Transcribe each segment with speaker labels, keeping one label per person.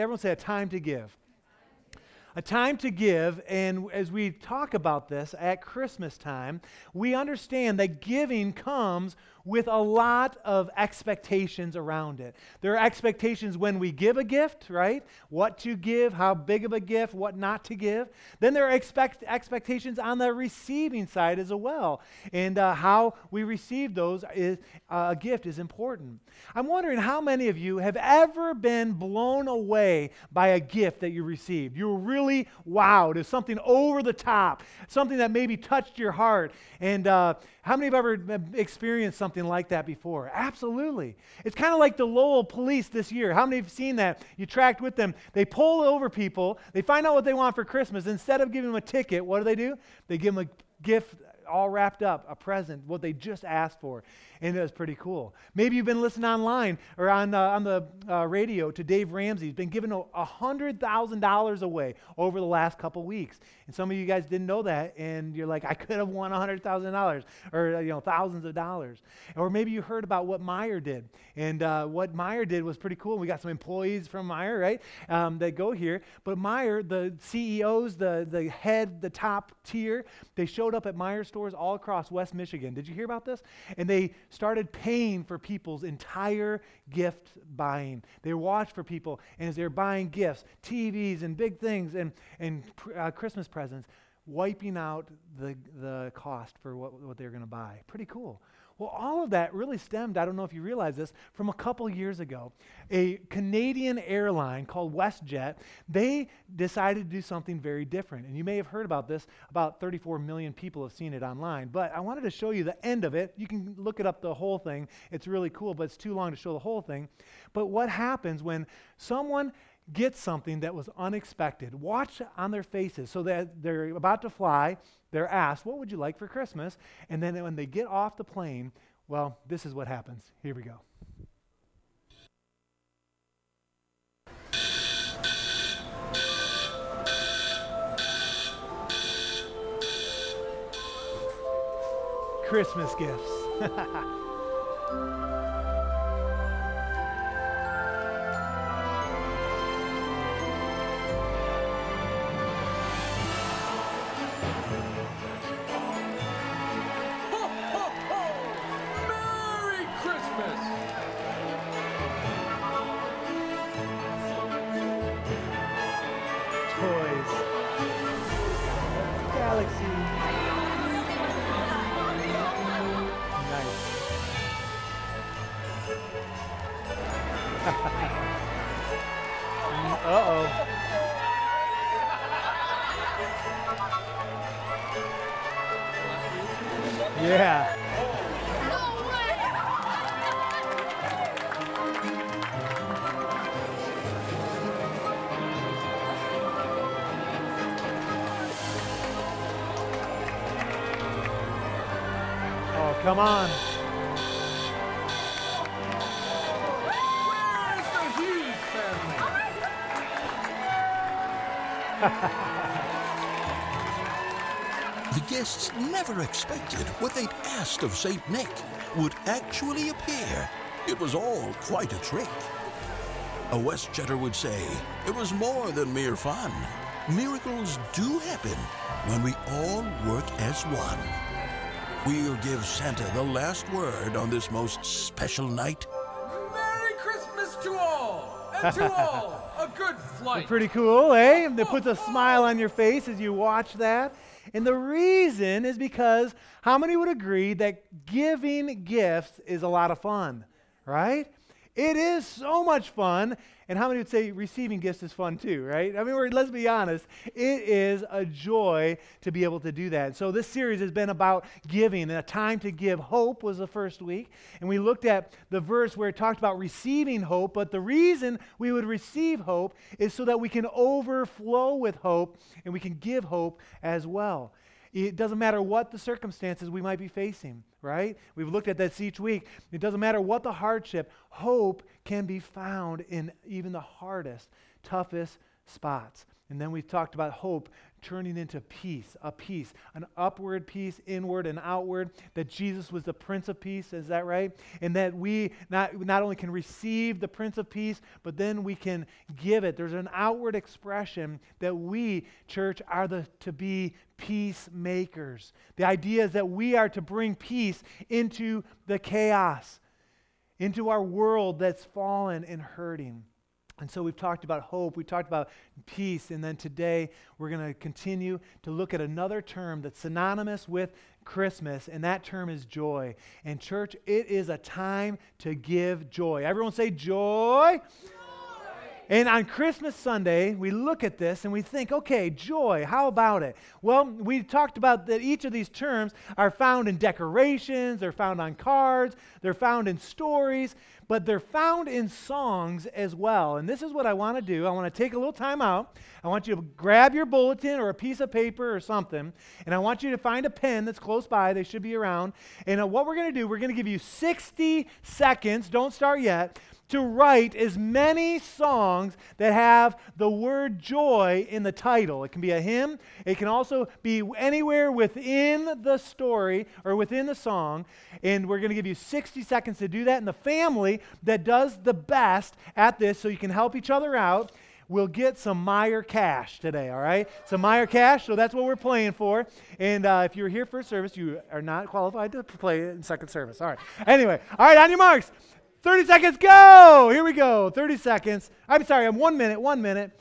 Speaker 1: Everyone say a time to give. A time to give, and as we talk about this at Christmas time, we understand that giving comes with a lot of expectations around it. There are expectations when we give a gift, right? What to give, how big of a gift, what not to give. Then there are expect, expectations on the receiving side as well. And uh, how we receive those is uh, a gift is important. I'm wondering how many of you have ever been blown away by a gift that you received? You were really wowed. It's something over the top, something that maybe touched your heart. And uh, how many have ever experienced something like that before? Absolutely. It's kind of like the Lowell police this year. How many have seen that? You tracked with them. They pull over people, they find out what they want for Christmas. Instead of giving them a ticket, what do they do? They give them a gift all wrapped up, a present, what they just asked for and it was pretty cool. Maybe you've been listening online or on, on the uh, radio to Dave Ramsey. He's been giving $100,000 away over the last couple weeks. And some of you guys didn't know that, and you're like, I could have won $100,000 or you know thousands of dollars. Or maybe you heard about what Meijer did. And uh, what Meijer did was pretty cool. We got some employees from Meijer, right, um, that go here. But Meijer, the CEOs, the, the head, the top tier, they showed up at Meijer stores all across West Michigan. Did you hear about this? And they started paying for people's entire gift buying. They watched for people, and as they're buying gifts, TVs and big things and, and uh, Christmas presents, wiping out the, the cost for what, what they're going to buy. Pretty cool. Well, all of that really stemmed, I don't know if you realize this, from a couple years ago. A Canadian airline called WestJet, they decided to do something very different. And you may have heard about this. About 34 million people have seen it online. But I wanted to show you the end of it. You can look it up the whole thing. It's really cool, but it's too long to show the whole thing. But what happens when someone gets something that was unexpected? Watch on their faces so that they're about to fly they're asked, What would you like for Christmas? And then when they get off the plane, well, this is what happens. Here we go. Christmas gifts. come on.
Speaker 2: Where's the Hughes family?
Speaker 3: The guests never expected what they'd asked of St. Nick would actually appear. It was all quite a trick. A WestJetter would say it was more than mere fun. Miracles do happen when we all work as one. We'll give Santa the last word on this most special night.
Speaker 2: Merry Christmas to all! And to all, a good flight!
Speaker 1: Pretty cool, eh? It puts a smile on your face as you watch that. And the reason is because how many would agree that giving gifts is a lot of fun, right? It is so much fun. And how many would say receiving gifts is fun too, right? I mean, let's be honest. It is a joy to be able to do that. So, this series has been about giving, and a time to give. Hope was the first week. And we looked at the verse where it talked about receiving hope. But the reason we would receive hope is so that we can overflow with hope and we can give hope as well. It doesn't matter what the circumstances we might be facing, right? We've looked at this each week. It doesn't matter what the hardship, hope can be found in even the hardest toughest spots. And then we've talked about hope turning into peace, a peace, an upward peace, inward and outward, that Jesus was the Prince of Peace, is that right? And that we not, not only can receive the Prince of Peace, but then we can give it. There's an outward expression that we, church, are the, to be peacemakers. The idea is that we are to bring peace into the chaos, into our world that's fallen and hurting. And so we've talked about hope, we talked about peace, and then today we're going to continue to look at another term that's synonymous with Christmas, and that term is joy. And church, it is a time to give joy. Everyone say joy. joy. And on Christmas Sunday, we look at this and we think, okay, joy, how about it? Well, we talked about that each of these terms are found in decorations, they're found on cards, they're found in stories, but they're found in songs as well. And this is what I want to do. I want to take a little time out. I want you to grab your bulletin or a piece of paper or something, and I want you to find a pen that's close by. They should be around. And uh, what we're going to do, we're going to give you 60 seconds. Don't start yet to write as many songs that have the word joy in the title. It can be a hymn, it can also be anywhere within the story or within the song. And we're going to give you 60 seconds to do that. And the family that does the best at this, so you can help each other out, will get some Meijer cash today, all right? Some Meijer cash, so that's what we're playing for. And uh, if you're here for service, you are not qualified to play in second service. All right. Anyway, all right, on your marks. 30 seconds, go! Here we go. 30 seconds. I'm sorry, I'm one minute, one minute.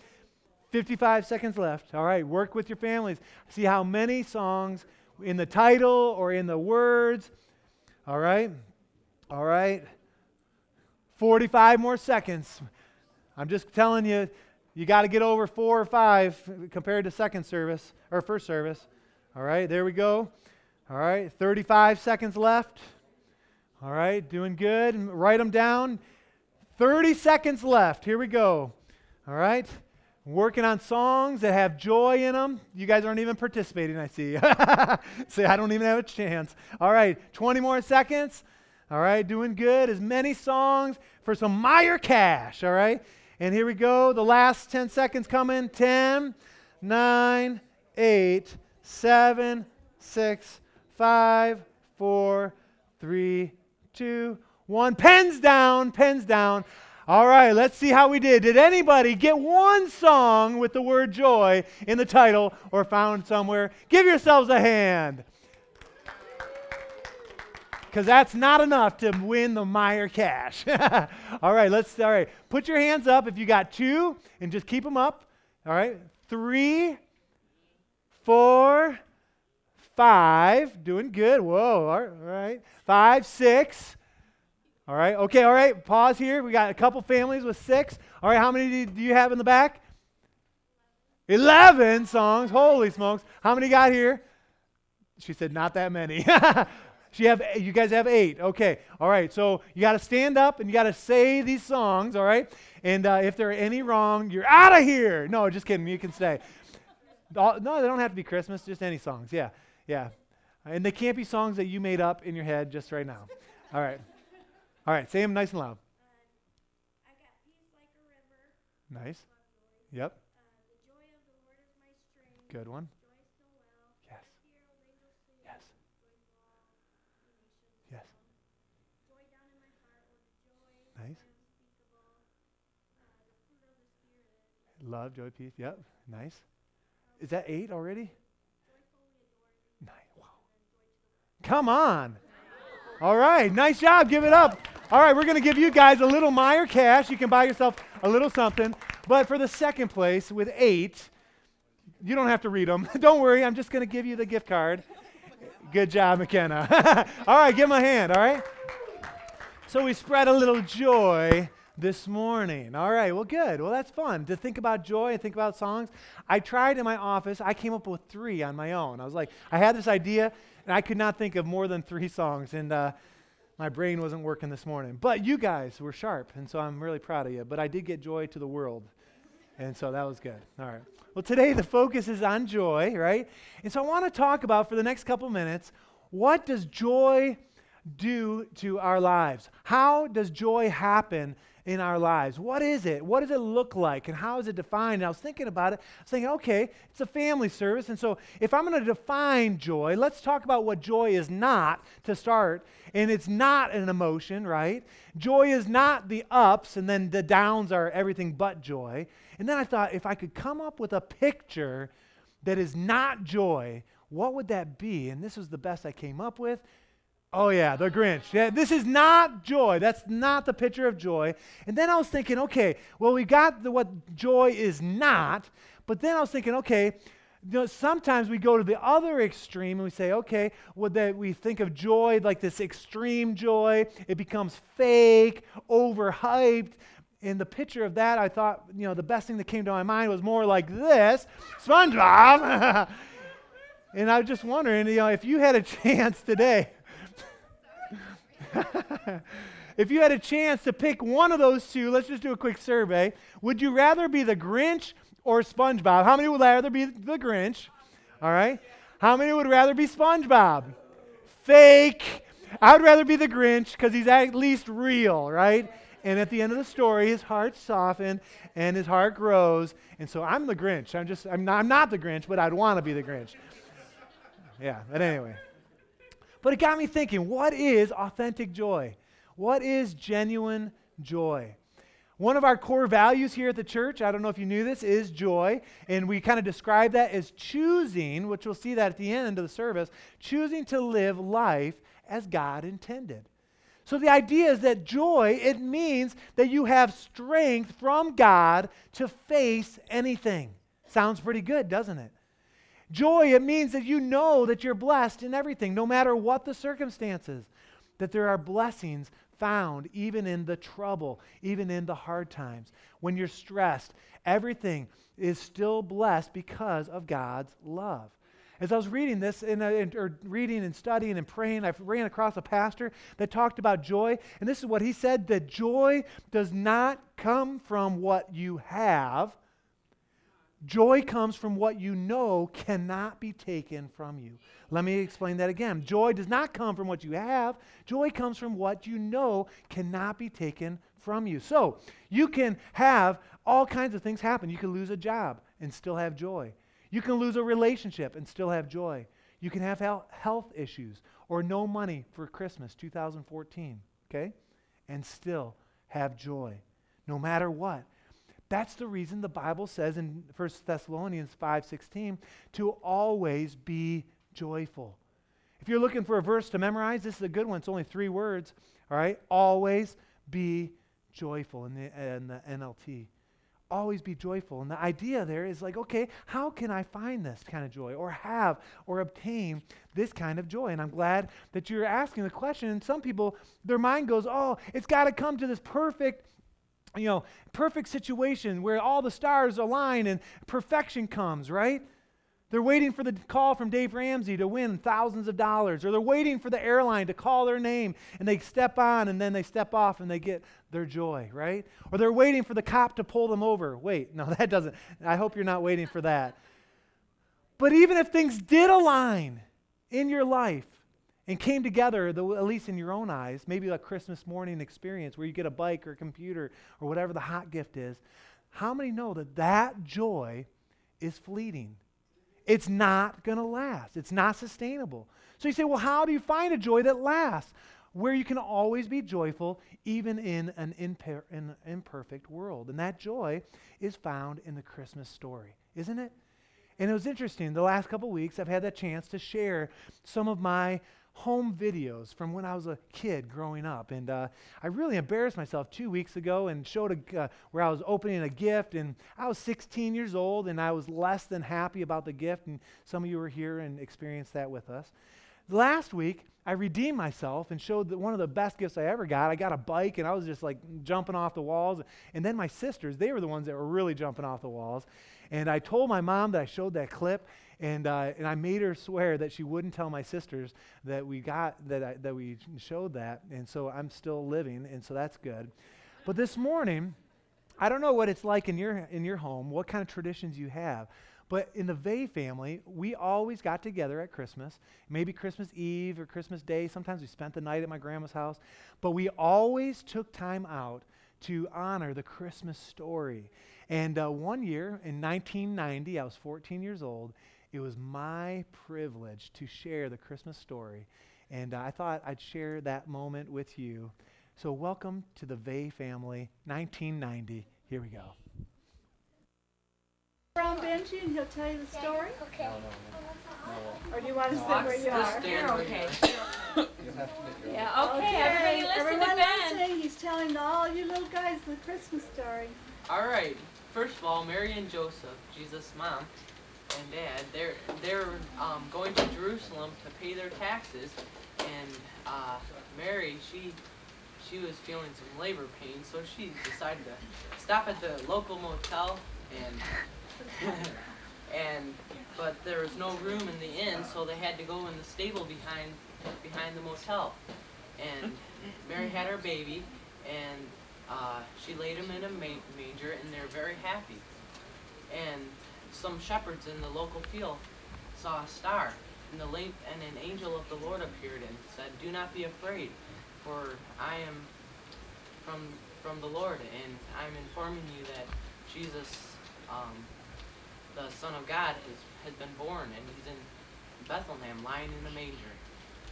Speaker 1: 55 seconds left. All right, work with your families. See how many songs in the title or in the words. All right, all right. 45 more seconds. I'm just telling you, you got to get over four or five compared to second service or first service. All right, there we go. All right, 35 seconds left. All right, doing good. Write them down. 30 seconds left. Here we go. All right. Working on songs that have joy in them. You guys aren't even participating, I see. Say, I don't even have a chance. All right, 20 more seconds. All right, doing good. As many songs for some Meijer cash. All right. And here we go. The last 10 seconds coming 10, 9, 8, 7, 6, 5, 4, 3, two, one. Pens down, pens down. All right, let's see how we did. Did anybody get one song with the word joy in the title or found somewhere? Give yourselves a hand. Because that's not enough to win the Meijer cash. all right, let's, all right. Put your hands up if you got two and just keep them up. All right, three, four, five. Doing good. Whoa, all right. Five, six. All right. Okay, all right. Pause here. We got a couple families with six. All right, how many do you have in the back? 11 songs. Holy smokes. How many got here? She said, not that many. she have, you guys have eight. Okay. All right. So you got to stand up and you got to say these songs. All right. And uh, if there are any wrong, you're out of here. No, just kidding. You can stay. no, they don't have to be Christmas. Just any songs. Yeah. Yeah. And they can't be songs that you made up in your head just right now. All right. All right. Say them nice and loud. Nice. Yep. Good one. Yes. Yes. Yes. Nice. Love, joy, peace. Yep. Nice. Is that eight already? Come on. All right, nice job. Give it up. All right, we're going to give you guys a little Meijer cash. You can buy yourself a little something. But for the second place with eight, you don't have to read them. don't worry, I'm just going to give you the gift card. Good job, McKenna. all right, give him a hand, all right? So we spread a little joy this morning. All right, well, good. Well, that's fun to think about joy and think about songs. I tried in my office, I came up with three on my own. I was like, I had this idea, and I could not think of more than three songs, and uh, my brain wasn't working this morning. But you guys were sharp, and so I'm really proud of you. But I did get joy to the world, and so that was good. All right. Well, today the focus is on joy, right? And so I want to talk about for the next couple minutes what does joy do to our lives? How does joy happen in our lives? What is it? What does it look like? And how is it defined? And I was thinking about it. I was thinking, okay, it's a family service. And so if I'm going to define joy, let's talk about what joy is not to start. And it's not an emotion, right? Joy is not the ups, and then the downs are everything but joy. And then I thought, if I could come up with a picture that is not joy, what would that be? And this was the best I came up with. Oh, yeah, the Grinch. Yeah, this is not joy. That's not the picture of joy. And then I was thinking, okay, well, we got the, what joy is not, but then I was thinking, okay, you know, sometimes we go to the other extreme and we say, okay, well, that we think of joy like this extreme joy. It becomes fake, overhyped. In the picture of that, I thought, you know, the best thing that came to my mind was more like this SpongeBob. and I was just wondering, you know, if you had a chance today, if you had a chance to pick one of those two, let's just do a quick survey. Would you rather be the Grinch or SpongeBob? How many would rather be the Grinch? All right. How many would rather be SpongeBob? Fake. I would rather be the Grinch because he's at least real, right? And at the end of the story, his heart softened and his heart grows. And so I'm the Grinch. I'm just, I'm not, I'm not the Grinch, but I'd want to be the Grinch. Yeah, but anyway. But it got me thinking what is authentic joy? What is genuine joy? One of our core values here at the church, I don't know if you knew this, is joy. And we kind of describe that as choosing, which we'll see that at the end of the service, choosing to live life as God intended. So the idea is that joy, it means that you have strength from God to face anything. Sounds pretty good, doesn't it? Joy, it means that you know that you're blessed in everything, no matter what the circumstances, that there are blessings found even in the trouble, even in the hard times. When you're stressed, everything is still blessed because of God's love. As I was reading this, and, uh, or reading and studying and praying, I ran across a pastor that talked about joy, and this is what he said: that joy does not come from what you have, Joy comes from what you know cannot be taken from you. Let me explain that again. Joy does not come from what you have, joy comes from what you know cannot be taken from you. So, you can have all kinds of things happen. You can lose a job and still have joy. You can lose a relationship and still have joy. You can have health issues or no money for Christmas 2014, okay? And still have joy, no matter what. That's the reason the Bible says in 1 Thessalonians 5:16 to always be joyful. If you're looking for a verse to memorize, this is a good one. It's only three words. All right? Always be joyful in the, in the NLT. Always be joyful. And the idea there is like, okay, how can I find this kind of joy or have or obtain this kind of joy? And I'm glad that you're asking the question. And some people, their mind goes, oh, it's got to come to this perfect you know, perfect situation where all the stars align and perfection comes, right? They're waiting for the call from Dave Ramsey to win thousands of dollars, or they're waiting for the airline to call their name and they step on and then they step off and they get their joy, right? Or they're waiting for the cop to pull them over. Wait, no, that doesn't. I hope you're not waiting for that. But even if things did align in your life, and came together, at least in your own eyes, maybe a Christmas morning experience where you get a bike or a computer or whatever the hot gift is, how many know that that joy is fleeting? It's not going to last. It's not sustainable. So you say, well, how do you find a joy that lasts? Where you can always be joyful, even in an imper- in imperfect world. And that joy is found in the Christmas story, isn't it? And it was interesting. The last couple weeks, I've had the chance to share some of my home videos from when I was a kid growing up. And uh, I really embarrassed myself two weeks ago and showed a, uh, where I was opening a gift. And I was 16 years old and I was less than happy about the gift. And some of you were here and experienced that with us. Last week, I redeemed myself and showed that one of the best gifts I ever got. I got a bike and I was just like jumping off the walls. And then my sisters, they were the ones that were really jumping off the walls. And I told my mom that I showed that clip. And, uh, and I made her swear that she wouldn't tell my sisters that we got that, I, that we showed that. And so I'm still living, and so that's good. But this morning, I don't know what it's like in your, in your home, what kind of traditions you have. But in the Vegh family, we always got together at Christmas, maybe Christmas Eve or Christmas Day. Sometimes we spent the night at my grandma's house. But we always took time out to honor the Christmas story. And uh, one year in 1990, I was 14 years old. It was my privilege to share the Christmas story. And I thought I'd share that moment with you. So, welcome to the Vegh family, 1990. Here we go.
Speaker 4: From Benji and he'll tell you the story?
Speaker 5: Okay.
Speaker 4: Or do you want to sit where you are?
Speaker 5: You're okay.
Speaker 4: Yeah,
Speaker 5: Okay, everybody listen to Ben.
Speaker 4: listening, he's telling all you little guys the Christmas story.
Speaker 6: All right. First of all, Mary and Joseph, Jesus' mom and dad, they're they're um, going to Jerusalem to pay their taxes, and uh, Mary, she she was feeling some labor pain, so she decided to stop at the local motel and and but there was no room in the inn, so they had to go in the stable behind behind the motel, and Mary had her baby, and uh, she laid him in a ma- manger, and they're very happy. And some shepherds in the local field saw a star, and the la- and an angel of the Lord appeared and said, "Do not be afraid, for I am from from the Lord, and I'm informing you that Jesus, um, the Son of God, has has been born, and he's in Bethlehem, lying in a manger."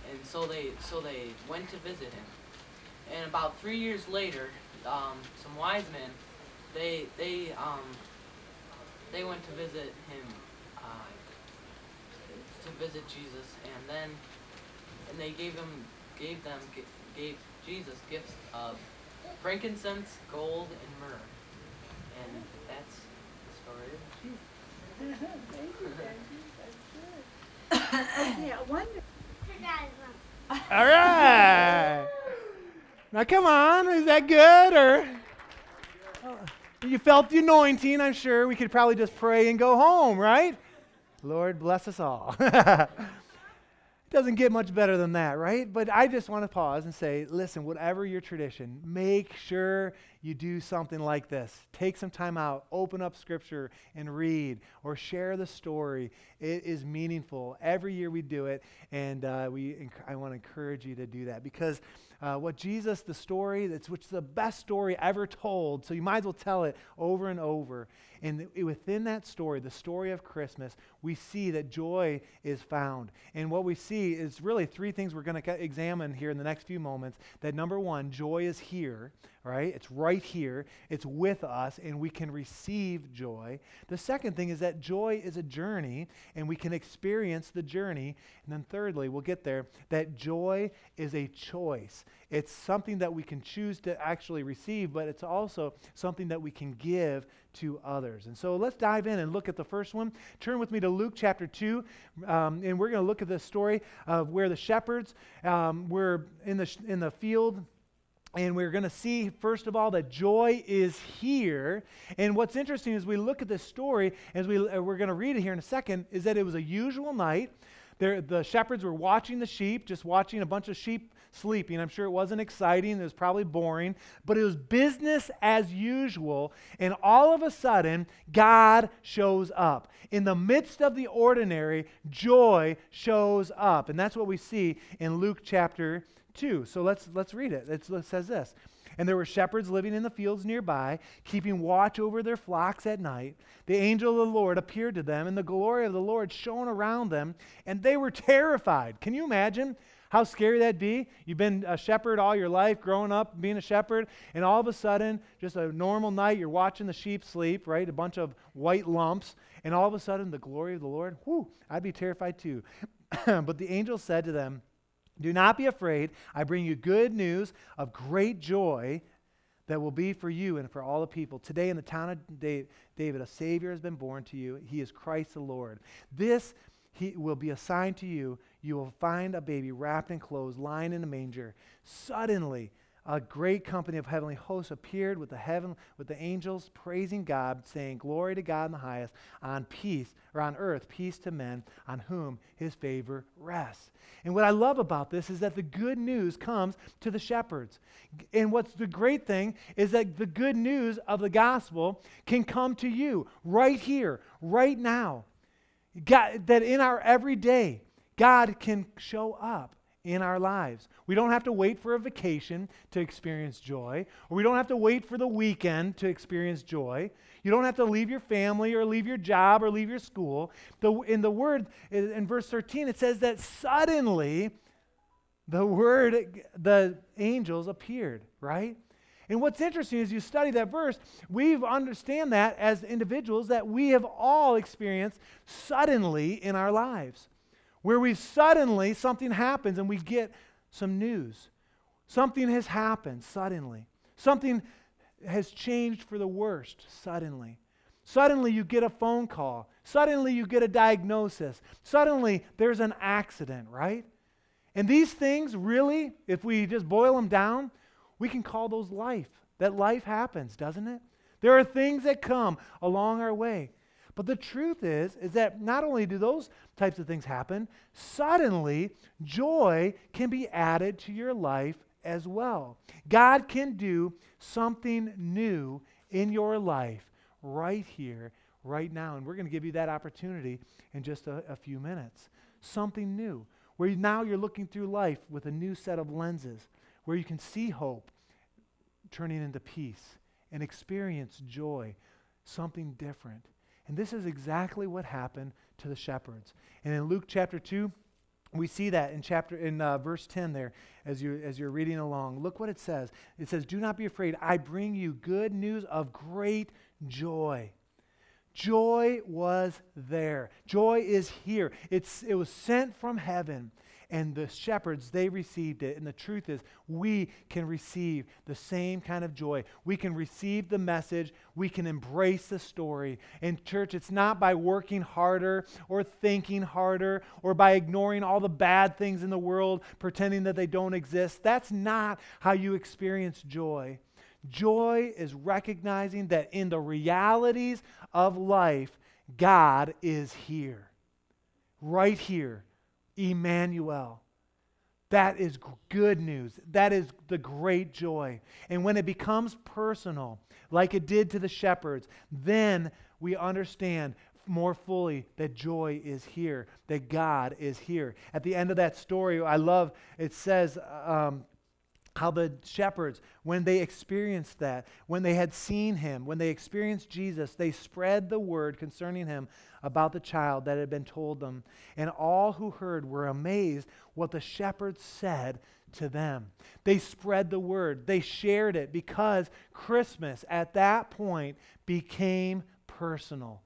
Speaker 6: And so they so they went to visit him. And about three years later, um, some wise men, they they um, they went to visit him, uh, to visit Jesus, and then and they gave him gave them gave Jesus gifts of frankincense, gold, and myrrh, and that's the story of Jesus.
Speaker 4: Thank you, Benji. That's good. Okay, I wonder.
Speaker 1: All right. Now, come on. Is that good? Or you felt the anointing, I'm sure. We could probably just pray and go home, right? Lord, bless us all. it Doesn't get much better than that, right? But I just want to pause and say, listen, whatever your tradition, make sure you do something like this. Take some time out, open up scripture and read or share the story. It is meaningful. Every year we do it, and uh, we, enc- I want to encourage you to do that because uh, what Jesus, the story, that's which is the best story ever told, so you might as well tell it over and over. And th- within that story, the story of Christmas, we see that joy is found. And what we see is really three things we're going to examine here in the next few moments. That number one, joy is here, right? It's right here, it's with us, and we can receive joy. The second thing is that joy is a journey, and we can experience the journey. And then thirdly, we'll get there, that joy is a choice. It's something that we can choose to actually receive, but it's also something that we can give to others. And so let's dive in and look at the first one. Turn with me to Luke chapter 2, um, and we're going to look at the story of where the shepherds um, were in the, sh- in the field. And we're going to see, first of all, that joy is here. And what's interesting as we look at this story, as we, uh, we're going to read it here in a second, is that it was a usual night. There, the shepherds were watching the sheep, just watching a bunch of sheep sleeping. I'm sure it wasn't exciting, it was probably boring, but it was business as usual. And all of a sudden, God shows up. In the midst of the ordinary, joy shows up. And that's what we see in Luke chapter 2. So let's, let's read it. It's, it says this. And there were shepherds living in the fields nearby, keeping watch over their flocks at night. The angel of the Lord appeared to them, and the glory of the Lord shone around them, and they were terrified. Can you imagine how scary that'd be? You've been a shepherd all your life, growing up being a shepherd, and all of a sudden, just a normal night, you're watching the sheep sleep, right? A bunch of white lumps, and all of a sudden, the glory of the Lord, whew, I'd be terrified too. but the angel said to them, do not be afraid. I bring you good news of great joy that will be for you and for all the people. Today in the town of David, a Savior has been born to you. He is Christ the Lord. This he will be a sign to you. You will find a baby wrapped in clothes, lying in a manger. Suddenly, a great company of heavenly hosts appeared with the heaven with the angels praising God, saying, "Glory to God in the highest, on peace or on earth, peace to men on whom His favor rests." And what I love about this is that the good news comes to the shepherds. And what's the great thing is that the good news of the gospel can come to you right here, right now. God, that in our everyday, God can show up in our lives. We don't have to wait for a vacation to experience joy, or we don't have to wait for the weekend to experience joy. You don't have to leave your family or leave your job or leave your school. The, in the word, in verse 13, it says that suddenly the word, the angels appeared, right? And what's interesting is you study that verse, we understand that as individuals that we have all experienced suddenly in our lives, where we suddenly, something happens and we get some news. Something has happened suddenly. Something has changed for the worst suddenly. Suddenly you get a phone call. Suddenly you get a diagnosis. Suddenly there's an accident, right? And these things, really, if we just boil them down, we can call those life. That life happens, doesn't it? There are things that come along our way. But the truth is is that not only do those types of things happen, suddenly joy can be added to your life as well. God can do something new in your life right here, right now. And we're going to give you that opportunity in just a, a few minutes. Something new, where now you're looking through life with a new set of lenses where you can see hope turning into peace and experience joy, something different. And this is exactly what happened to the shepherds. And in Luke chapter 2, we see that in chapter in uh, verse 10 there as you as you're reading along. Look what it says. It says, "Do not be afraid. I bring you good news of great joy." Joy was there. Joy is here. It's, it was sent from heaven and the shepherds, they received it. And the truth is, we can receive the same kind of joy. We can receive the message. We can embrace the story. And, church, it's not by working harder or thinking harder or by ignoring all the bad things in the world, pretending that they don't exist. That's not how you experience joy. Joy is recognizing that in the realities of life, God is here, right here Emmanuel. That is good news. That is the great joy. And when it becomes personal, like it did to the shepherds, then we understand more fully that joy is here, that God is here. At the end of that story, I love it says, um, how the shepherds, when they experienced that, when they had seen him, when they experienced Jesus, they spread the word concerning him about the child that had been told them. And all who heard were amazed what the shepherds said to them. They spread the word, they shared it because Christmas at that point became personal.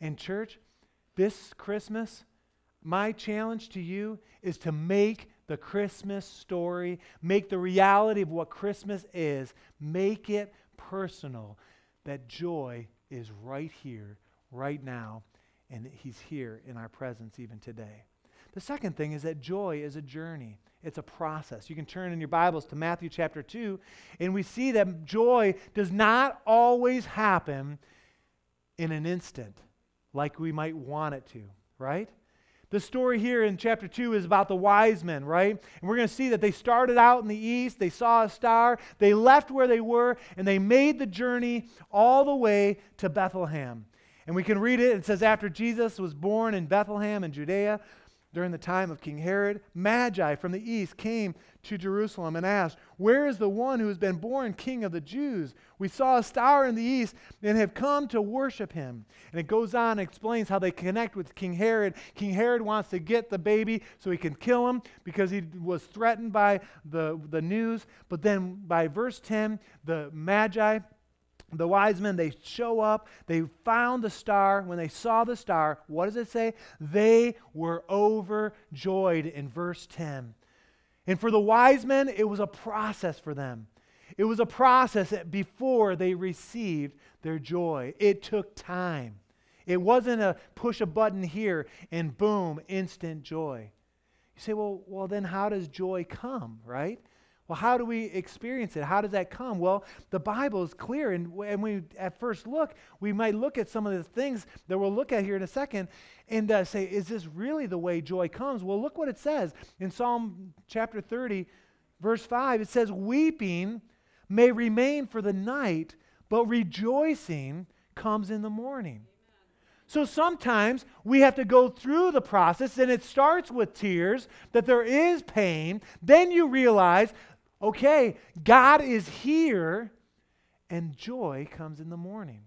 Speaker 1: And, church, this Christmas, my challenge to you is to make the Christmas story, make the reality of what Christmas is, make it personal. That joy is right here, right now, and He's here in our presence even today. The second thing is that joy is a journey. It's a process. You can turn in your Bibles to Matthew chapter 2, and we see that joy does not always happen in an instant like we might want it to, right? The story here in chapter 2 is about the wise men, right? And we're going to see that they started out in the east, they saw a star, they left where they were, and they made the journey all the way to Bethlehem. And we can read it. It says, After Jesus was born in Bethlehem in Judea, during the time of King Herod, Magi from the east came to Jerusalem and asked, Where is the one who has been born king of the Jews? We saw a star in the east and have come to worship him. And it goes on and explains how they connect with King Herod. King Herod wants to get the baby so he can kill him because he was threatened by the, the news. But then by verse 10, the Magi the wise men, they show up, they found the star. When they saw the star, what does it say? They were overjoyed in verse 10. And for the wise men, it was a process for them. It was a process before they received their joy. It took time. It wasn't a push a button here and boom, instant joy. You say, well, well, then how does joy come, right? Well, how do we experience it? How does that come? Well, the Bible is clear, and, and we at first look, we might look at some of the things that we'll look at here in a second and uh, say, is this really the way joy comes? Well, look what it says in Psalm chapter 30, verse 5. It says, Weeping may remain for the night, but rejoicing comes in the morning. So sometimes we have to go through the process, and it starts with tears, that there is pain. Then you realize, okay, God is here, and joy comes in the morning.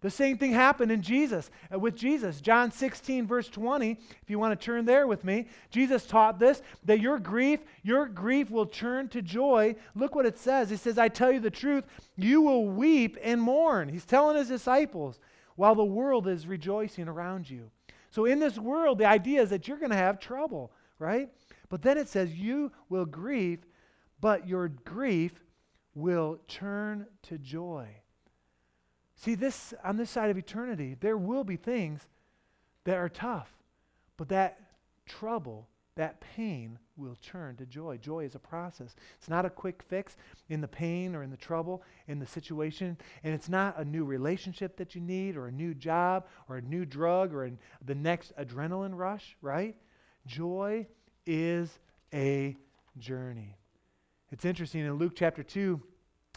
Speaker 1: The same thing happened in Jesus, uh, with Jesus. John 16, verse 20, if you want to turn there with me, Jesus taught this that your grief, your grief will turn to joy. Look what it says. He says, I tell you the truth, you will weep and mourn. He's telling his disciples while the world is rejoicing around you. So, in this world, the idea is that you're going to have trouble, right? But then it says, You will grieve, but your grief will turn to joy. See, this on this side of eternity, there will be things that are tough, but that trouble that pain will turn to joy. Joy is a process. It's not a quick fix in the pain or in the trouble, in the situation. And it's not a new relationship that you need or a new job or a new drug or an, the next adrenaline rush, right? Joy is a journey. It's interesting in Luke chapter 2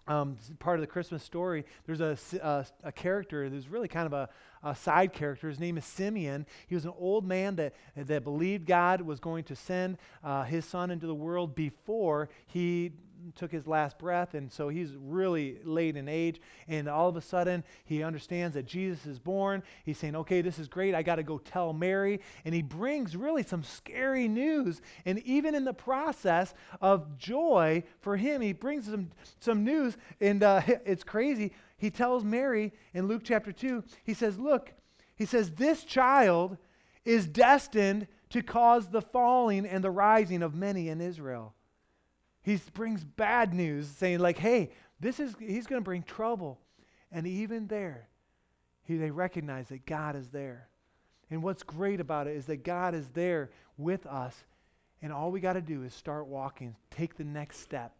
Speaker 1: um, part of the Christmas story, there's a, a, a character who's really kind of a, a, side character. His name is Simeon. He was an old man that, that believed God was going to send uh, his son into the world before he took his last breath, and so he's really late in age. And all of a sudden, he understands that Jesus is born. He's saying, Okay, this is great. I got to go tell Mary. And he brings really some scary news. And even in the process of joy for him, he brings some, some news, and uh, it's crazy. He tells Mary in Luke chapter 2, he says, Look, he says, this child is destined to cause the falling and the rising of many in Israel. He brings bad news, saying, like, hey, this is he's going to bring trouble. And even there, he, they recognize that God is there. And what's great about it is that God is there with us. And all we got to do is start walking, take the next step.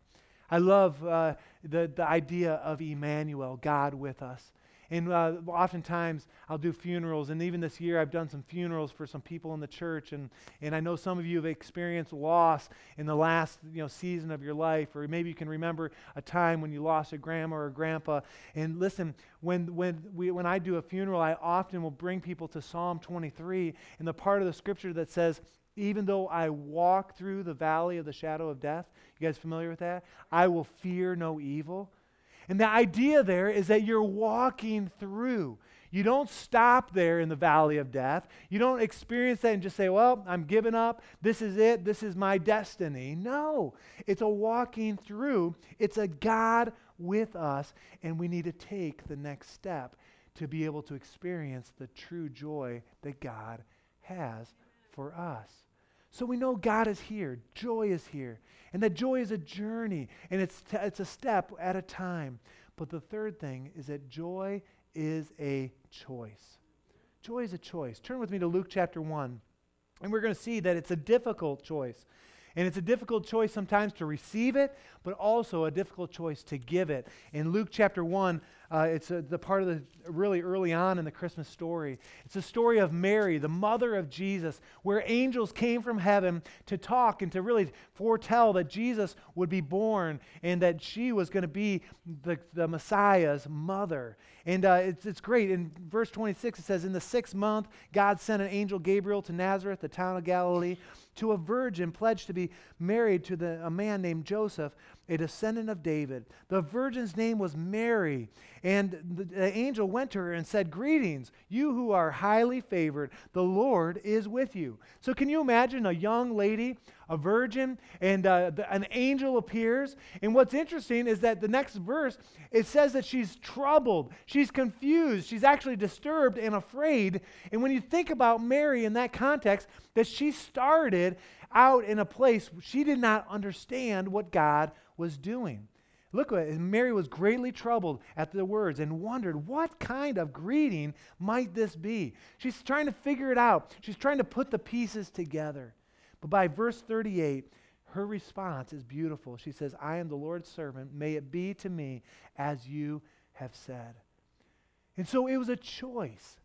Speaker 1: I love uh, the, the idea of Emmanuel, God with us. And uh, oftentimes I'll do funerals, and even this year I've done some funerals for some people in the church. And, and I know some of you have experienced loss in the last you know, season of your life, or maybe you can remember a time when you lost a grandma or a grandpa. And listen, when, when, we, when I do a funeral, I often will bring people to Psalm 23 and the part of the scripture that says, even though I walk through the valley of the shadow of death, you guys familiar with that? I will fear no evil and the idea there is that you're walking through. You don't stop there in the valley of death. You don't experience that and just say, well, I'm giving up. This is it. This is my destiny. No, it's a walking through. It's a God with us, and we need to take the next step to be able to experience the true joy that God has for us. So we know God is here, joy is here, and that joy is a journey, and it's, t- it's a step at a time. But the third thing is that joy is a choice. Joy is a choice. Turn with me to Luke chapter 1, and we're going to see that it's a difficult choice. And it's a difficult choice sometimes to receive it, but also a difficult choice to give it. In Luke chapter 1, uh, it's a, the part of the really early on in the Christmas story. It's a story of Mary, the mother of Jesus, where angels came from heaven to talk and to really foretell that Jesus would be born and that she was going to be the, the Messiah's mother. And uh, it's, it's great. In verse 26, it says, In the sixth month, God sent an angel Gabriel to Nazareth, the town of Galilee, to a virgin pledged to be married to the, a man named Joseph a descendant of David. The virgin's name was Mary. And the, the, angel went to her and said, Greetings, you who are highly favored. The Lord is with you. So, can you imagine a young lady, a virgin, and uh, the, an angel appears? And what's interesting is that the next verse, it says that she's troubled, she's confused, she's actually disturbed and afraid. And when you think about Mary in that context, that she started out in a place she did not understand what God was doing. Look at. Mary was greatly troubled at the words and wondered what kind of greeting might this be. She's trying to figure it out. She's trying to put the pieces together. But by verse 38, her response is beautiful. She says, I am the Lord's servant. May it be to me as you have said. And so it was a choice.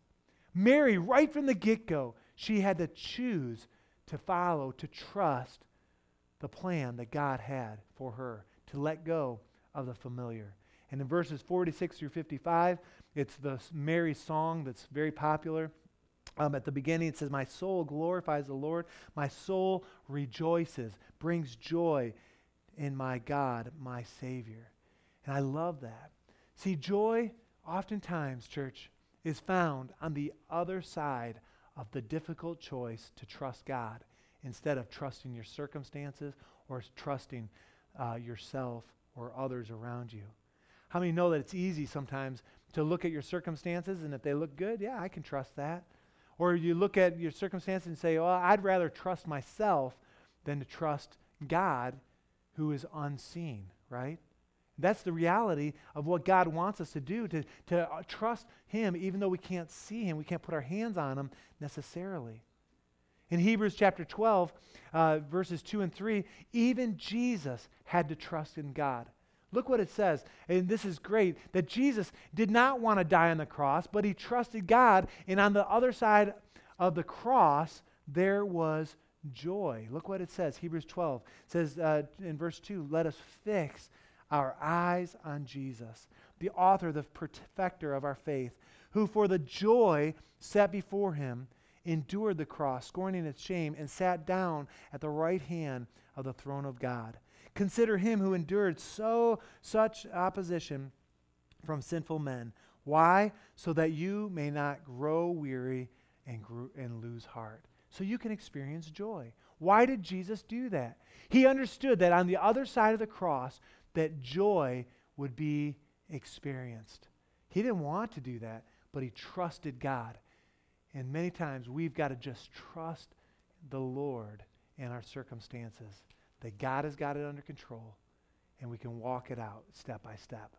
Speaker 1: Mary, right from the get go, she had to choose to follow, to trust the plan that God had for her, to let go of the familiar. And in verses 46 through 55, It's the Mary song that's very popular. Um, at the beginning, it says, My soul glorifies the Lord. My soul rejoices, brings joy in my God, my Savior. And I love that. See, joy, oftentimes, church, is found on the other side of the difficult choice to trust God instead of trusting your circumstances or trusting uh, yourself or others around you. How many know that it's easy sometimes to look at your circumstances and if they look good, yeah, I can trust that. Or you look at your circumstances and say, well, I'd rather trust myself than to trust God who is unseen, right? That's the reality of what God wants us to do, to, to uh, trust Him even though we can't see Him, we can't put our hands on Him necessarily. In Hebrews chapter 12, uh, verses 2 and 3, even Jesus had to trust in God. Look what it says, and this is great that Jesus did not want to die on the cross, but he trusted God, and on the other side of the cross, there was joy. Look what it says, Hebrews 12. Says uh, in verse 2, let us fix our eyes on Jesus, the author, the perfecter of our faith, who for the joy set before him endured the cross, scorning its shame, and sat down at the right hand of the throne of God. Consider him who endured so such opposition from sinful men. Why? So that you may not grow weary and, and lose heart. So you can experience joy. Why did Jesus do that? He understood that on the other side of the cross, that joy would be experienced. He didn't want to do that, but he trusted God. And many times we've got to just trust the Lord in our circumstances, that God has got it under control, and we can walk it out step by step.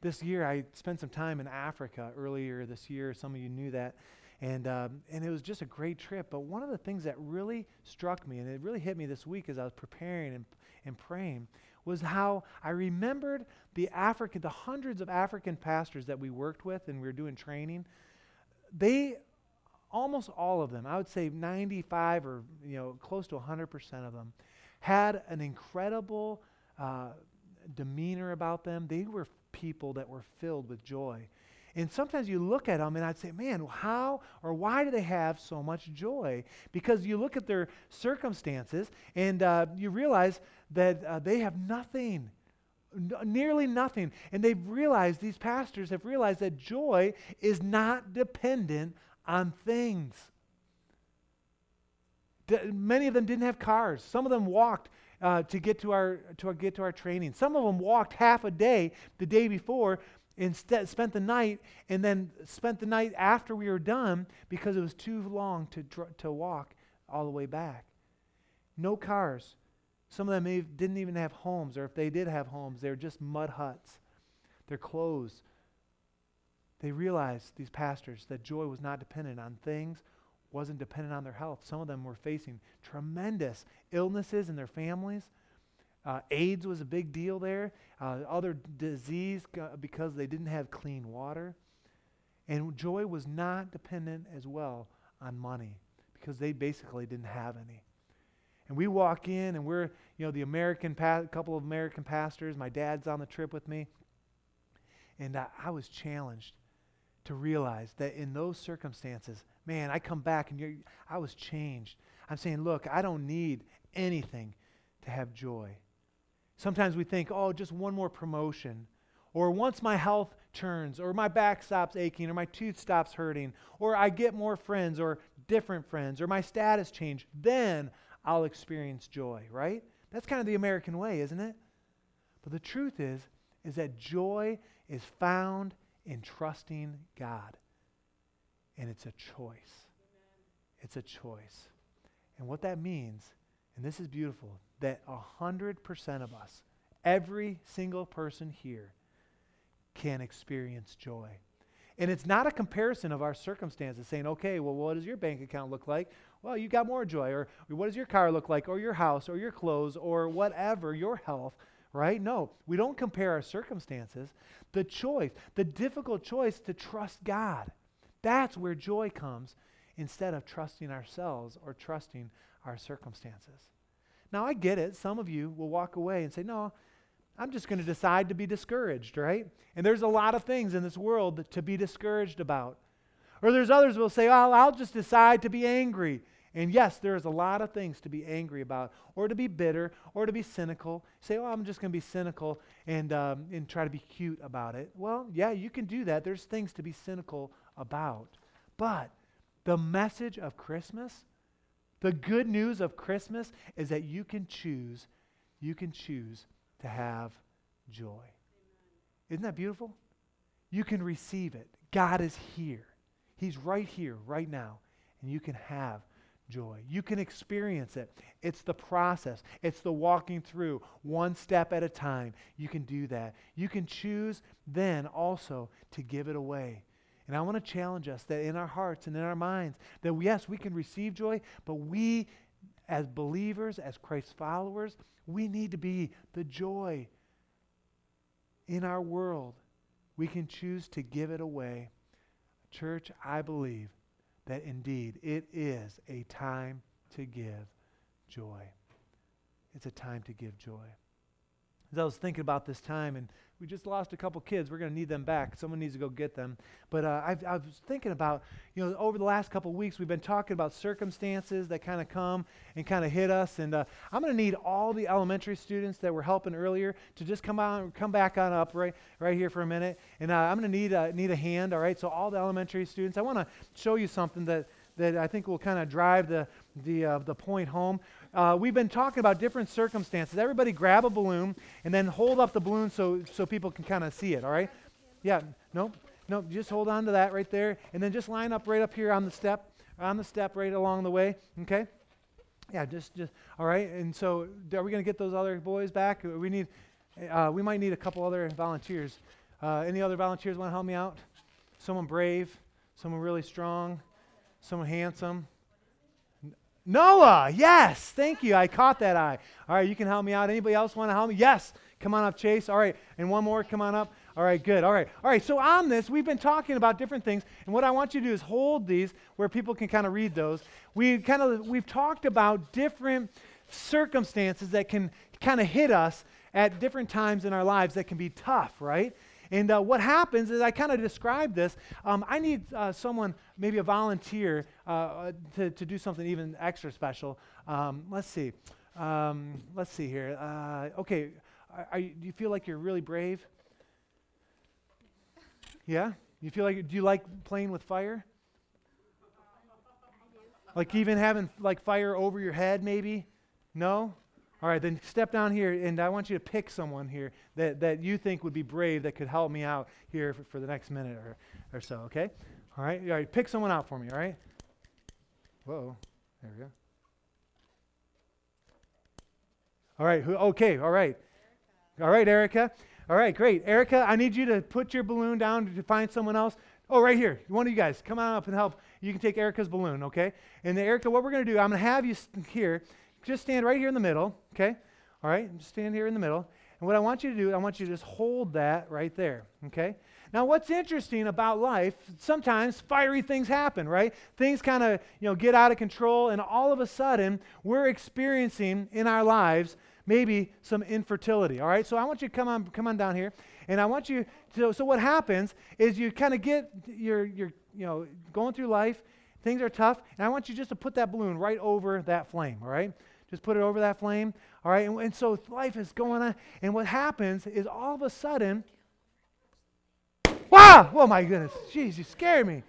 Speaker 1: This year, I spent some time in Africa earlier this year. Some of you knew that. And, um, and it was just a great trip. But one of the things that really struck me, and it really hit me this week as I was preparing and, and praying, was how I remembered the African, the hundreds of African pastors that we worked with and we were doing training. They almost all of them, I would say 95 or you know close to 100% of them, had an incredible uh, demeanor about them. They were people that were filled with joy. And sometimes you look at them and I'd say, man, how or why do they have so much joy? Because you look at their circumstances and uh, you realize that uh, they have nothing, n- nearly nothing. And they've realized, these pastors have realized that joy is not dependent on things. D- many of them didn't have cars. Some of them walked uh, to get to our to our, get to our training. Some of them walked half a day the day before, instead spent the night, and then spent the night after we were done because it was too long to dr- to walk all the way back. No cars. Some of them didn't even have homes, or if they did have homes, they were just mud huts. Their clothes. They realized, these pastors, that joy was not dependent on things, wasn't dependent on their health. Some of them were facing tremendous illnesses in their families. Uh, AIDS was a big deal there. Uh, other disease because they didn't have clean water. And joy was not dependent as well on money because they basically didn't have any. And we walk in, and we're, you know, the American, pa- couple of American pastors. My dad's on the trip with me. And I, I was challenged to realize that in those circumstances, man, I come back and you're, I was changed. I'm saying, look, I don't need anything to have joy. Sometimes we think, oh, just one more promotion. Or once my health turns, or my back stops aching, or my tooth stops hurting, or I get more friends, or different friends, or my status change, then I'll experience joy, right? That's kind of the American way, isn't it? But the truth is, is that joy is found in trusting God. And it's a choice. It's a choice. And what that means, and this is beautiful, that 100% of us, every single person here, can experience joy. And it's not a comparison of our circumstances saying, okay, well, what does your bank account look like? Well, you got more joy. Or what does your car look like? Or your house? Or your clothes? Or whatever, your health, right? No, we don't compare our circumstances. The choice, the difficult choice to trust God, that's where joy comes instead of trusting ourselves or trusting our circumstances. Now, I get it. Some of you will walk away and say, no, I'm just going to decide to be discouraged, right? And there's a lot of things in this world to be discouraged about. Or there's others who will say, oh, I'll just decide to be angry. And yes, there's a lot of things to be angry about, or to be bitter, or to be cynical. Say, oh, I'm just going to be cynical and, um, and try to be cute about it. Well, yeah, you can do that. There's things to be cynical about. But the message of Christmas, the good news of Christmas, is that you can choose, you can choose to have joy. Isn't that beautiful? You can receive it. God is here. He's right here, right now, and you can have joy. You can experience it. It's the process, it's the walking through one step at a time. You can do that. You can choose then also to give it away. And I want to challenge us that in our hearts and in our minds, that yes, we can receive joy, but we, as believers, as Christ followers, we need to be the joy in our world. We can choose to give it away. Church, I believe that indeed it is a time to give joy. It's a time to give joy. As I was thinking about this time, and we just lost a couple kids. We're going to need them back. Someone needs to go get them. But uh, I, I, was thinking about, you know, over the last couple weeks, we've been talking about circumstances that kind of come and kind of hit us. And uh, I'm going to need all the elementary students that were helping earlier to just come on, come back on up right, right here for a minute. And uh, I'm going to need a, need a hand. All right. So all the elementary students, I want to show you something that that I think will kind of drive the the uh, the point home uh, we've been talking about different circumstances. Everybody grab a balloon and then hold up the balloon so, so people can kind of see it, all right? Yeah, nope, nope, just hold on to that right there. And then just line up right up here on the step, on the step right along the way, okay? Yeah, just, just, all right. And so are we going to get those other boys back? We need, uh, we might need a couple other volunteers. Uh, any other volunteers want to help me out? Someone brave, someone really strong, someone handsome. Noah, yes, thank you. I caught that eye. All right, you can help me out. Anybody else want to help me? Yes, come on up, Chase. All right, and one more, come on up. All right, good. All right, all right. So on this, we've been talking about different things, and what I want you to do is hold these where people can kind of read those. We kind of we've talked about different circumstances that can kind of hit us at different times in our lives that can be tough, right? And uh, what happens is I kind of describe this. Um, I need uh, someone, maybe a volunteer, uh, uh, to, to do something even extra special. Um, let's see. Um, let's see here. Uh, okay, are, are do you feel like you're really brave? Yeah? You feel like, do you like playing with fire? Like even having like fire over your head, maybe? No? All right, then step down here, and I want you to pick someone here that, that you think would be brave that could help me out here for, for the next minute or, or so, okay? All right, all right, pick someone out for me, all right? Whoa, there we go. All right, who, okay, all right. All right, Erica. All right, great. Erica, I need you to put your balloon down to find someone else. Oh, right here. One of you guys, come on up and help. You can take Erica's balloon, okay? And Erica, what we're going to do, I'm going to have you here just stand right here in the middle, okay? All right, just stand here in the middle. And what I want you to do, I want you to just hold that right there, okay? Now, what's interesting about life, sometimes fiery things happen, right? Things kind of, you know, get out of control, and all of a sudden, we're experiencing in our lives maybe some infertility, all right? So I want you to come on, come on down here, and I want you to, so what happens is you kind of get, your, your, you know, going through life, things are tough, and I want you just to put that balloon right over that flame, all right? Just put it over that flame. All right. And, and so life is going on. And what happens is all of a sudden, wow! Oh my goodness. Jeez, you scared me.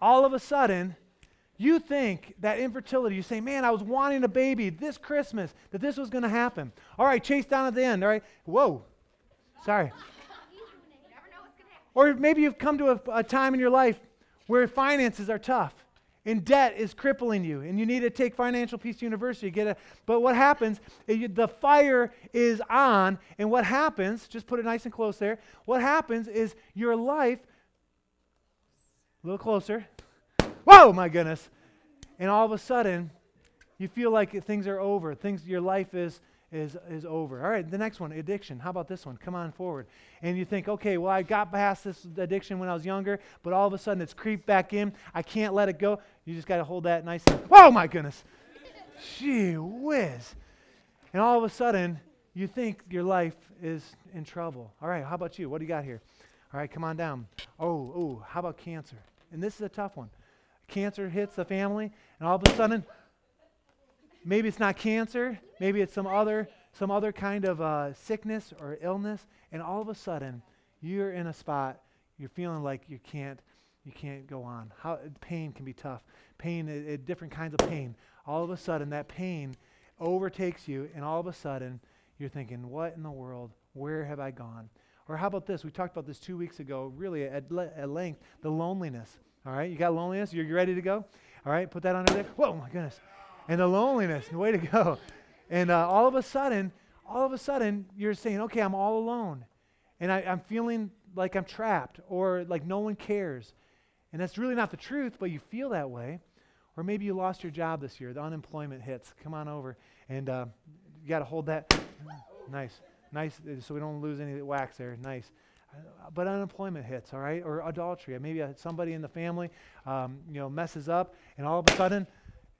Speaker 1: All of a sudden, you think that infertility, you say, man, I was wanting a baby this Christmas, that this was going to happen. All right, chase down at the end. All right. Whoa. Sorry. Or maybe you've come to a, a time in your life where finances are tough and debt is crippling you and you need to take financial peace to university get a but what happens eh, the fire is on and what happens just put it nice and close there what happens is your life a little closer whoa my goodness and all of a sudden you feel like things are over things your life is is, is over. All right, the next one, addiction. How about this one? Come on forward. And you think, okay, well, I got past this addiction when I was younger, but all of a sudden it's creeped back in. I can't let it go. You just got to hold that nice. Oh, my goodness. Gee whiz. And all of a sudden, you think your life is in trouble. All right, how about you? What do you got here? All right, come on down. Oh, oh, how about cancer? And this is a tough one. Cancer hits the family, and all of a sudden, maybe it's not cancer, maybe it's some other some other kind of uh, sickness or illness, and all of a sudden, you're in a spot you're feeling like you can't you can't go on. How pain can be tough. Pain, different kinds of pain. All of a sudden, that pain overtakes you, and all of a sudden, you're thinking, "What in the world? Where have I gone?" Or how about this? We talked about this two weeks ago, really at, le- at length. The loneliness. All right, you got loneliness. You're, you ready to go? All right, put that under there. Whoa, my goodness! And the loneliness. And way to go! And uh, all of a sudden, all of a sudden, you're saying, "Okay, I'm all alone, and I, I'm feeling like I'm trapped, or like no one cares." And that's really not the truth, but you feel that way. Or maybe you lost your job this year. The unemployment hits. Come on over. And uh, you got to hold that. Nice. Nice. So we don't lose any wax there. Nice. But unemployment hits, all right? Or adultery. Maybe uh, somebody in the family, um, you know, messes up, and all of a sudden,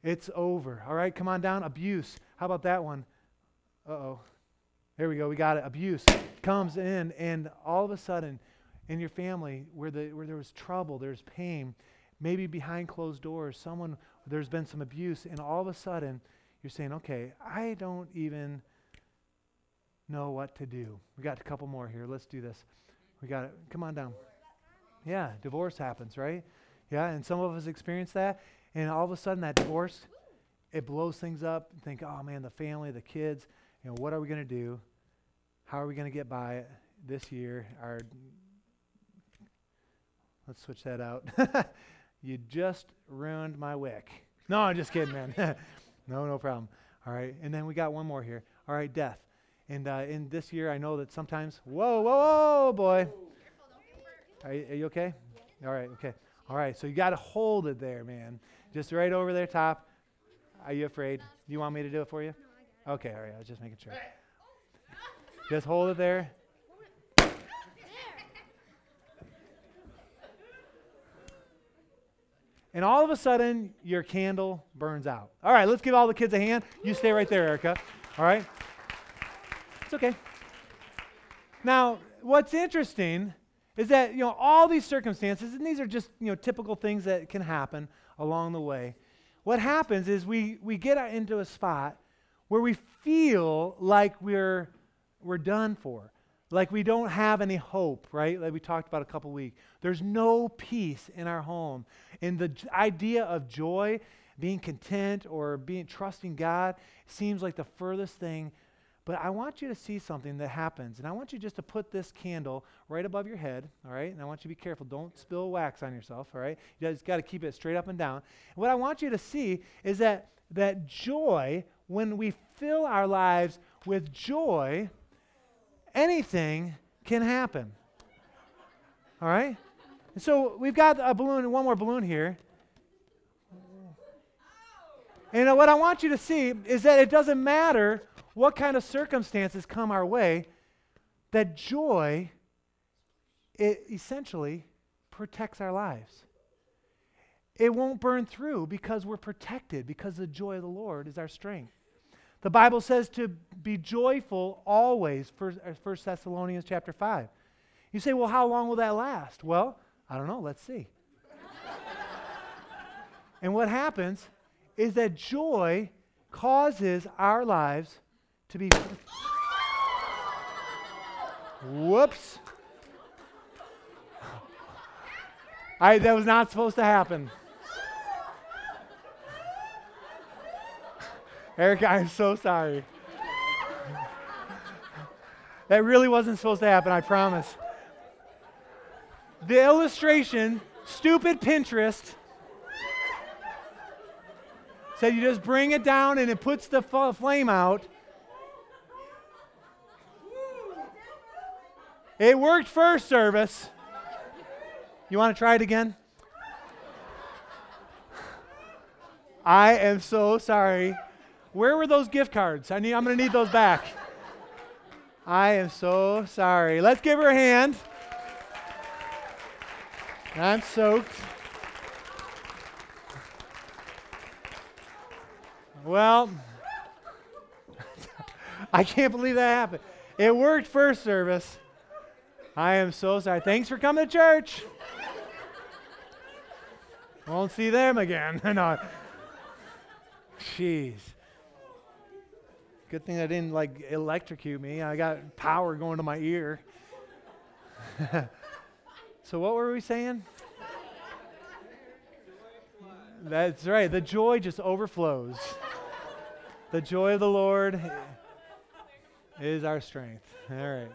Speaker 1: it's over. All right, come on down. Abuse. How about that one? Uh oh. There we go. We got it. Abuse comes in, and all of a sudden, in your family where, the, where there was trouble, there's pain, maybe behind closed doors, someone, there's been some abuse, and all of a sudden you're saying, okay, I don't even know what to do. We got a couple more here. Let's do this. We got it. Come on down. Yeah, divorce happens, right? Yeah, and some of us experience that, and all of a sudden that divorce, it blows things up. Think, oh man, the family, the kids, you know, what are we going to do? How are we going to get by it this year? Our Let's switch that out. you just ruined my wick. No, I'm just kidding, man. no, no problem. All right, and then we got one more here. All right, death. And uh, in this year, I know that sometimes, whoa, whoa, whoa, boy. Are you, are you okay? All right, okay. All right, so you got to hold it there, man. Just right over there, top. Are you afraid? Do you want me to do it for you? Okay, all right, I was just making sure. Just hold it there. And all of a sudden, your candle burns out. All right, let's give all the kids a hand. You stay right there, Erica. All right? It's okay. Now, what's interesting is that, you know, all these circumstances, and these are just, you know, typical things that can happen along the way. What happens is we, we get into a spot where we feel like we're, we're done for like we don't have any hope, right? Like we talked about a couple weeks. There's no peace in our home. And the idea of joy, being content or being trusting God seems like the furthest thing. But I want you to see something that happens. And I want you just to put this candle right above your head, all right? And I want you to be careful. Don't spill wax on yourself, all right? You just got to keep it straight up and down. What I want you to see is that that joy, when we fill our lives with joy, anything can happen. All right? And so we've got a balloon, one more balloon here. And what I want you to see is that it doesn't matter what kind of circumstances come our way, that joy it essentially protects our lives. It won't burn through because we're protected, because the joy of the Lord is our strength. The Bible says to be joyful always, First, uh, Thessalonians chapter 5. You say, well, how long will that last? Well, I don't know. Let's see. and what happens is that joy causes our lives to be. Whoops. I, that was not supposed to happen. Erica, I'm so sorry. that really wasn't supposed to happen, I promise. The illustration, stupid Pinterest, said you just bring it down and it puts the flame out. It worked first service. You want to try it again? I am so sorry. Where were those gift cards? I need, I'm going to need those back. I am so sorry. Let's give her a hand. I'm soaked. Well, I can't believe that happened. It worked first service. I am so sorry. Thanks for coming to church. Won't see them again. no. Jeez. Good thing I didn't like electrocute me. I got power going to my ear. so what were we saying? That's right. The joy just overflows. the joy of the Lord is our strength. All right.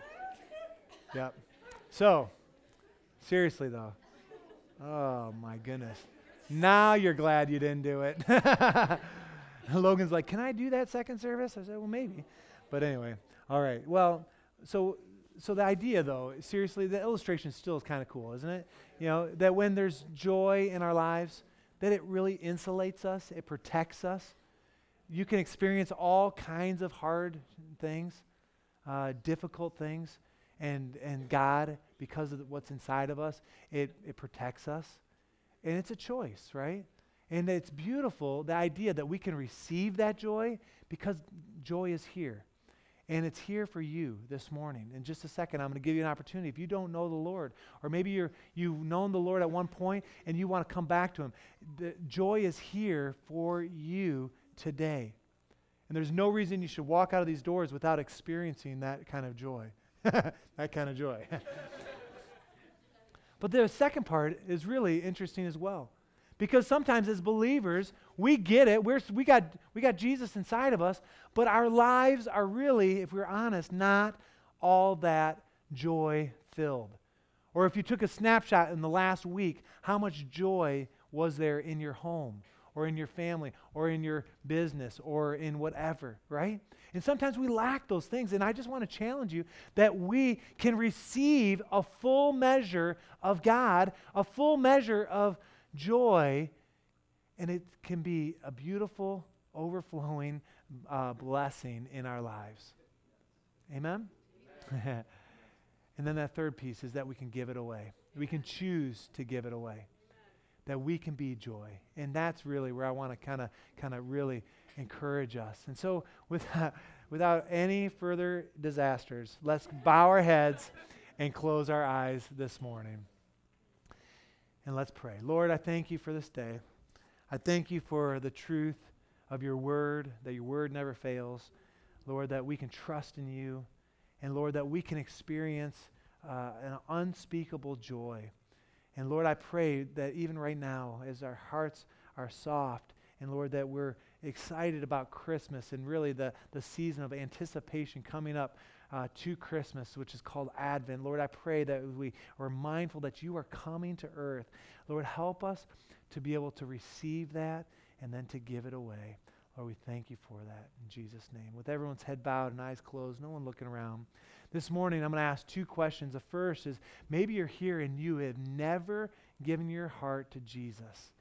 Speaker 1: Yep. So, seriously though. Oh my goodness. Now you're glad you didn't do it. Logan's like, "Can I do that second service?" I said, "Well, maybe." But anyway, all right. Well, so so the idea though, seriously, the illustration still is kind of cool, isn't it? You know, that when there's joy in our lives, that it really insulates us, it protects us. You can experience all kinds of hard things, uh, difficult things, and, and God, because of what's inside of us, it, it protects us. And it's a choice, right? And it's beautiful, the idea that we can receive that joy because joy is here. And it's here for you this morning. In just a second, I'm going to give you an opportunity. If you don't know the Lord, or maybe you're, you've known the Lord at one point and you want to come back to Him, the joy is here for you today. And there's no reason you should walk out of these doors without experiencing that kind of joy. that kind of joy. but the second part is really interesting as well. Because sometimes as believers, we get it. We're, we, got, we got Jesus inside of us, but our lives are really, if we're honest, not all that joy filled. Or if you took a snapshot in the last week, how much joy was there in your home, or in your family, or in your business, or in whatever, right? And sometimes we lack those things. And I just want to challenge you that we can receive a full measure of God, a full measure of joy, and it can be a beautiful, overflowing uh, blessing in our lives. Amen? Amen. and then that third piece is that we can give it away. We can choose to give it away. That we can be joy. And that's really where I want to kind of kind of really encourage us. And so without, without any further disasters, let's bow our heads and close our eyes this morning. And let's pray. Lord, I thank you for this day. I thank you for the truth of your word, that your word never fails. Lord, that we can trust in you. And Lord, that we can experience uh, an unspeakable joy. And Lord, I pray that even right now, as our hearts are soft, and Lord, that we're excited about Christmas and really the, the season of anticipation coming up uh, to Christmas, which is called Advent. Lord, I pray that we are mindful that you are coming to earth. Lord, help us to be able to receive that and then to give it away. Lord, we thank you for that in Jesus' name. With everyone's head bowed and eyes closed, no one looking around. This morning, I'm going to ask two questions. The first is maybe you're here and you have never given your heart to Jesus.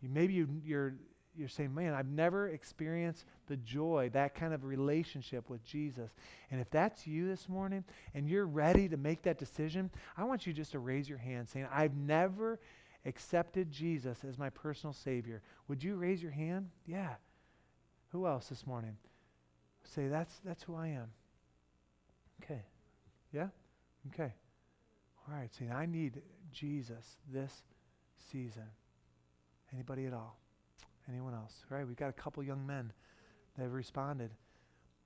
Speaker 1: You, maybe you, you're you're saying, man, I've never experienced the joy, that kind of relationship with Jesus. And if that's you this morning and you're ready to make that decision, I want you just to raise your hand saying, I've never accepted Jesus as my personal Savior. Would you raise your hand? Yeah. Who else this morning? Say, that's, that's who I am. Okay. Yeah? Okay. All right. See, I need Jesus this season. Anybody at all? Anyone else? Right? We've got a couple young men that have responded.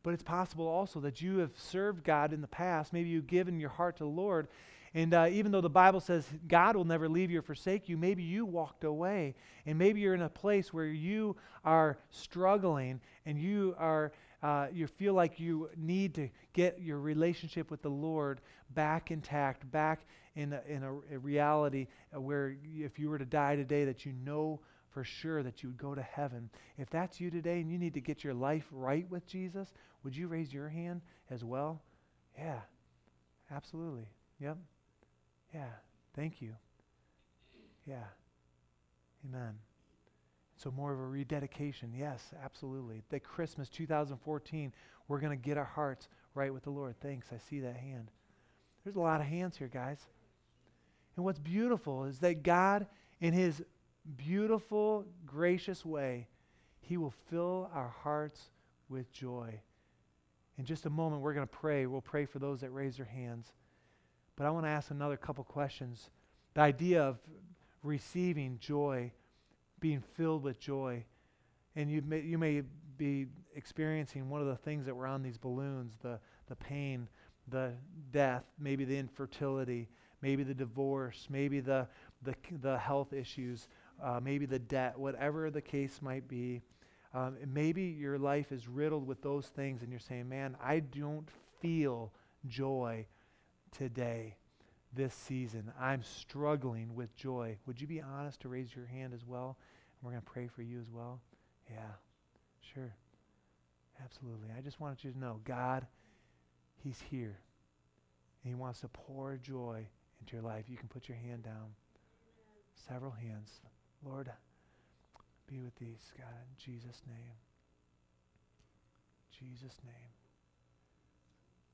Speaker 1: But it's possible also that you have served God in the past. Maybe you've given your heart to the Lord. And uh, even though the Bible says God will never leave you or forsake you, maybe you walked away. And maybe you're in a place where you are struggling and you are. Uh, you feel like you need to get your relationship with the Lord back intact, back in a, in a, a reality where if you were to die today, that you know for sure that you would go to heaven. If that's you today and you need to get your life right with Jesus, would you raise your hand as well? Yeah, absolutely. Yep. Yeah, thank you. Yeah. Amen. So, more of a rededication. Yes, absolutely. That Christmas 2014, we're going to get our hearts right with the Lord. Thanks. I see that hand. There's a lot of hands here, guys. And what's beautiful is that God, in His beautiful, gracious way, He will fill our hearts with joy. In just a moment, we're going to pray. We'll pray for those that raise their hands. But I want to ask another couple questions. The idea of receiving joy, being filled with joy. And you may, you may be experiencing one of the things that were on these balloons the, the pain, the death, maybe the infertility, maybe the divorce, maybe the, the, the health issues, uh, maybe the debt, whatever the case might be. Um, maybe your life is riddled with those things, and you're saying, Man, I don't feel joy today, this season. I'm struggling with joy. Would you be honest to raise your hand as well? And we're going to pray for you as well. Yeah, sure. Absolutely. I just wanted you to know God, He's here. And He wants to pour joy into your life. You can put your hand down. Several hands. Lord, be with these, God, in Jesus' name. Jesus' name.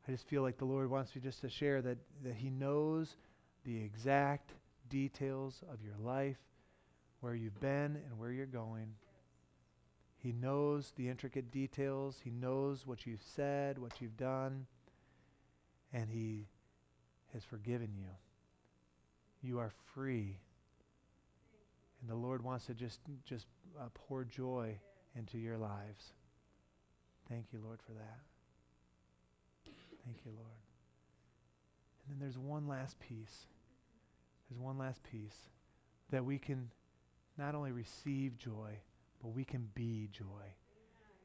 Speaker 1: I just feel like the Lord wants me just to share that, that He knows the exact details of your life, where you've been and where you're going. He knows the intricate details. He knows what you've said, what you've done, and He has forgiven you. You are free. And the Lord wants to just, just uh, pour joy into your lives. Thank you, Lord, for that. Thank you, Lord. And then there's one last piece. There's one last piece that we can not only receive joy, but we can be joy.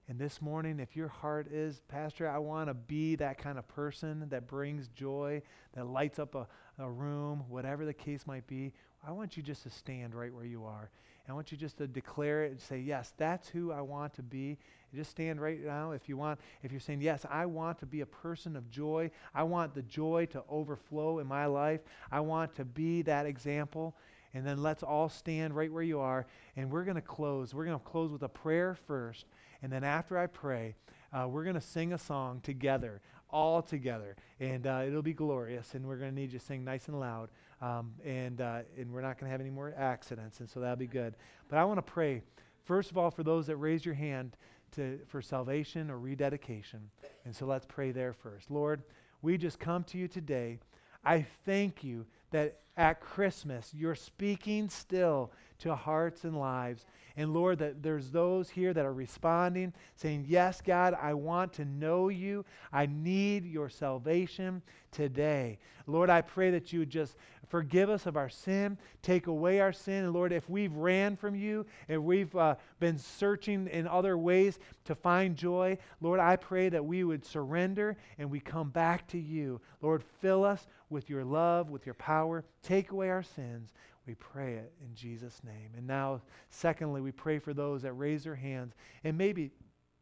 Speaker 1: And this morning, if your heart is, Pastor, I want to be that kind of person that brings joy, that lights up a, a room, whatever the case might be, I want you just to stand right where you are. I want you just to declare it and say, Yes, that's who I want to be. Just stand right now if you want. If you're saying, Yes, I want to be a person of joy. I want the joy to overflow in my life. I want to be that example. And then let's all stand right where you are. And we're going to close. We're going to close with a prayer first. And then after I pray, uh, we're going to sing a song together, all together. And uh, it'll be glorious. And we're going to need you to sing nice and loud. Um, and, uh, and we're not going to have any more accidents. And so that'll be good. But I want to pray, first of all, for those that raise your hand to, for salvation or rededication. And so let's pray there first. Lord, we just come to you today. I thank you that at Christmas you're speaking still to hearts and lives. And Lord, that there's those here that are responding, saying, Yes, God, I want to know you. I need your salvation today. Lord, I pray that you would just forgive us of our sin, take away our sin. And Lord, if we've ran from you, if we've uh, been searching in other ways to find joy, Lord, I pray that we would surrender and we come back to you. Lord, fill us with your love, with your power. Take away our sins. We pray it in Jesus' name. And now, secondly, we pray for those that raise their hands, and maybe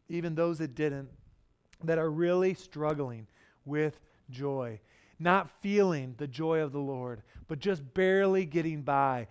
Speaker 1: even those that didn't, that are really struggling with joy. Not feeling the joy of the Lord, but just barely getting by,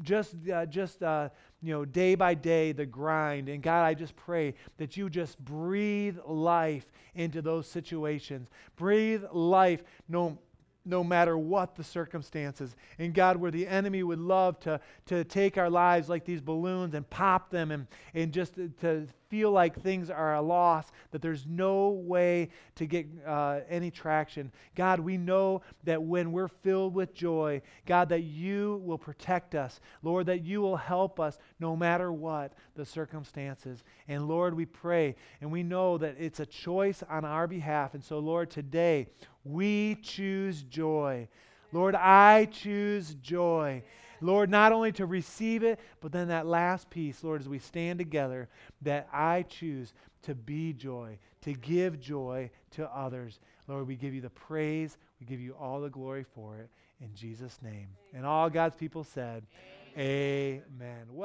Speaker 1: just, uh, just uh, you know, day by day, the grind. And God, I just pray that you just breathe life into those situations. Breathe life, no no matter what the circumstances. And God, where the enemy would love to, to take our lives like these balloons and pop them and, and just to, feel like things are a loss, that there's no way to get uh, any traction. God, we know that when we're filled with joy, God, that you will protect us. Lord, that you will help us no matter what the circumstances. And Lord, we pray and we know that it's a choice on our behalf. And so, Lord, today we choose joy. Lord, I choose joy. Lord, not only to receive it, but then that last piece, Lord, as we stand together, that I choose to be joy, to give joy to others. Lord, we give you the praise, we give you all the glory for it in Jesus' name. And all God's people said, Amen. Amen.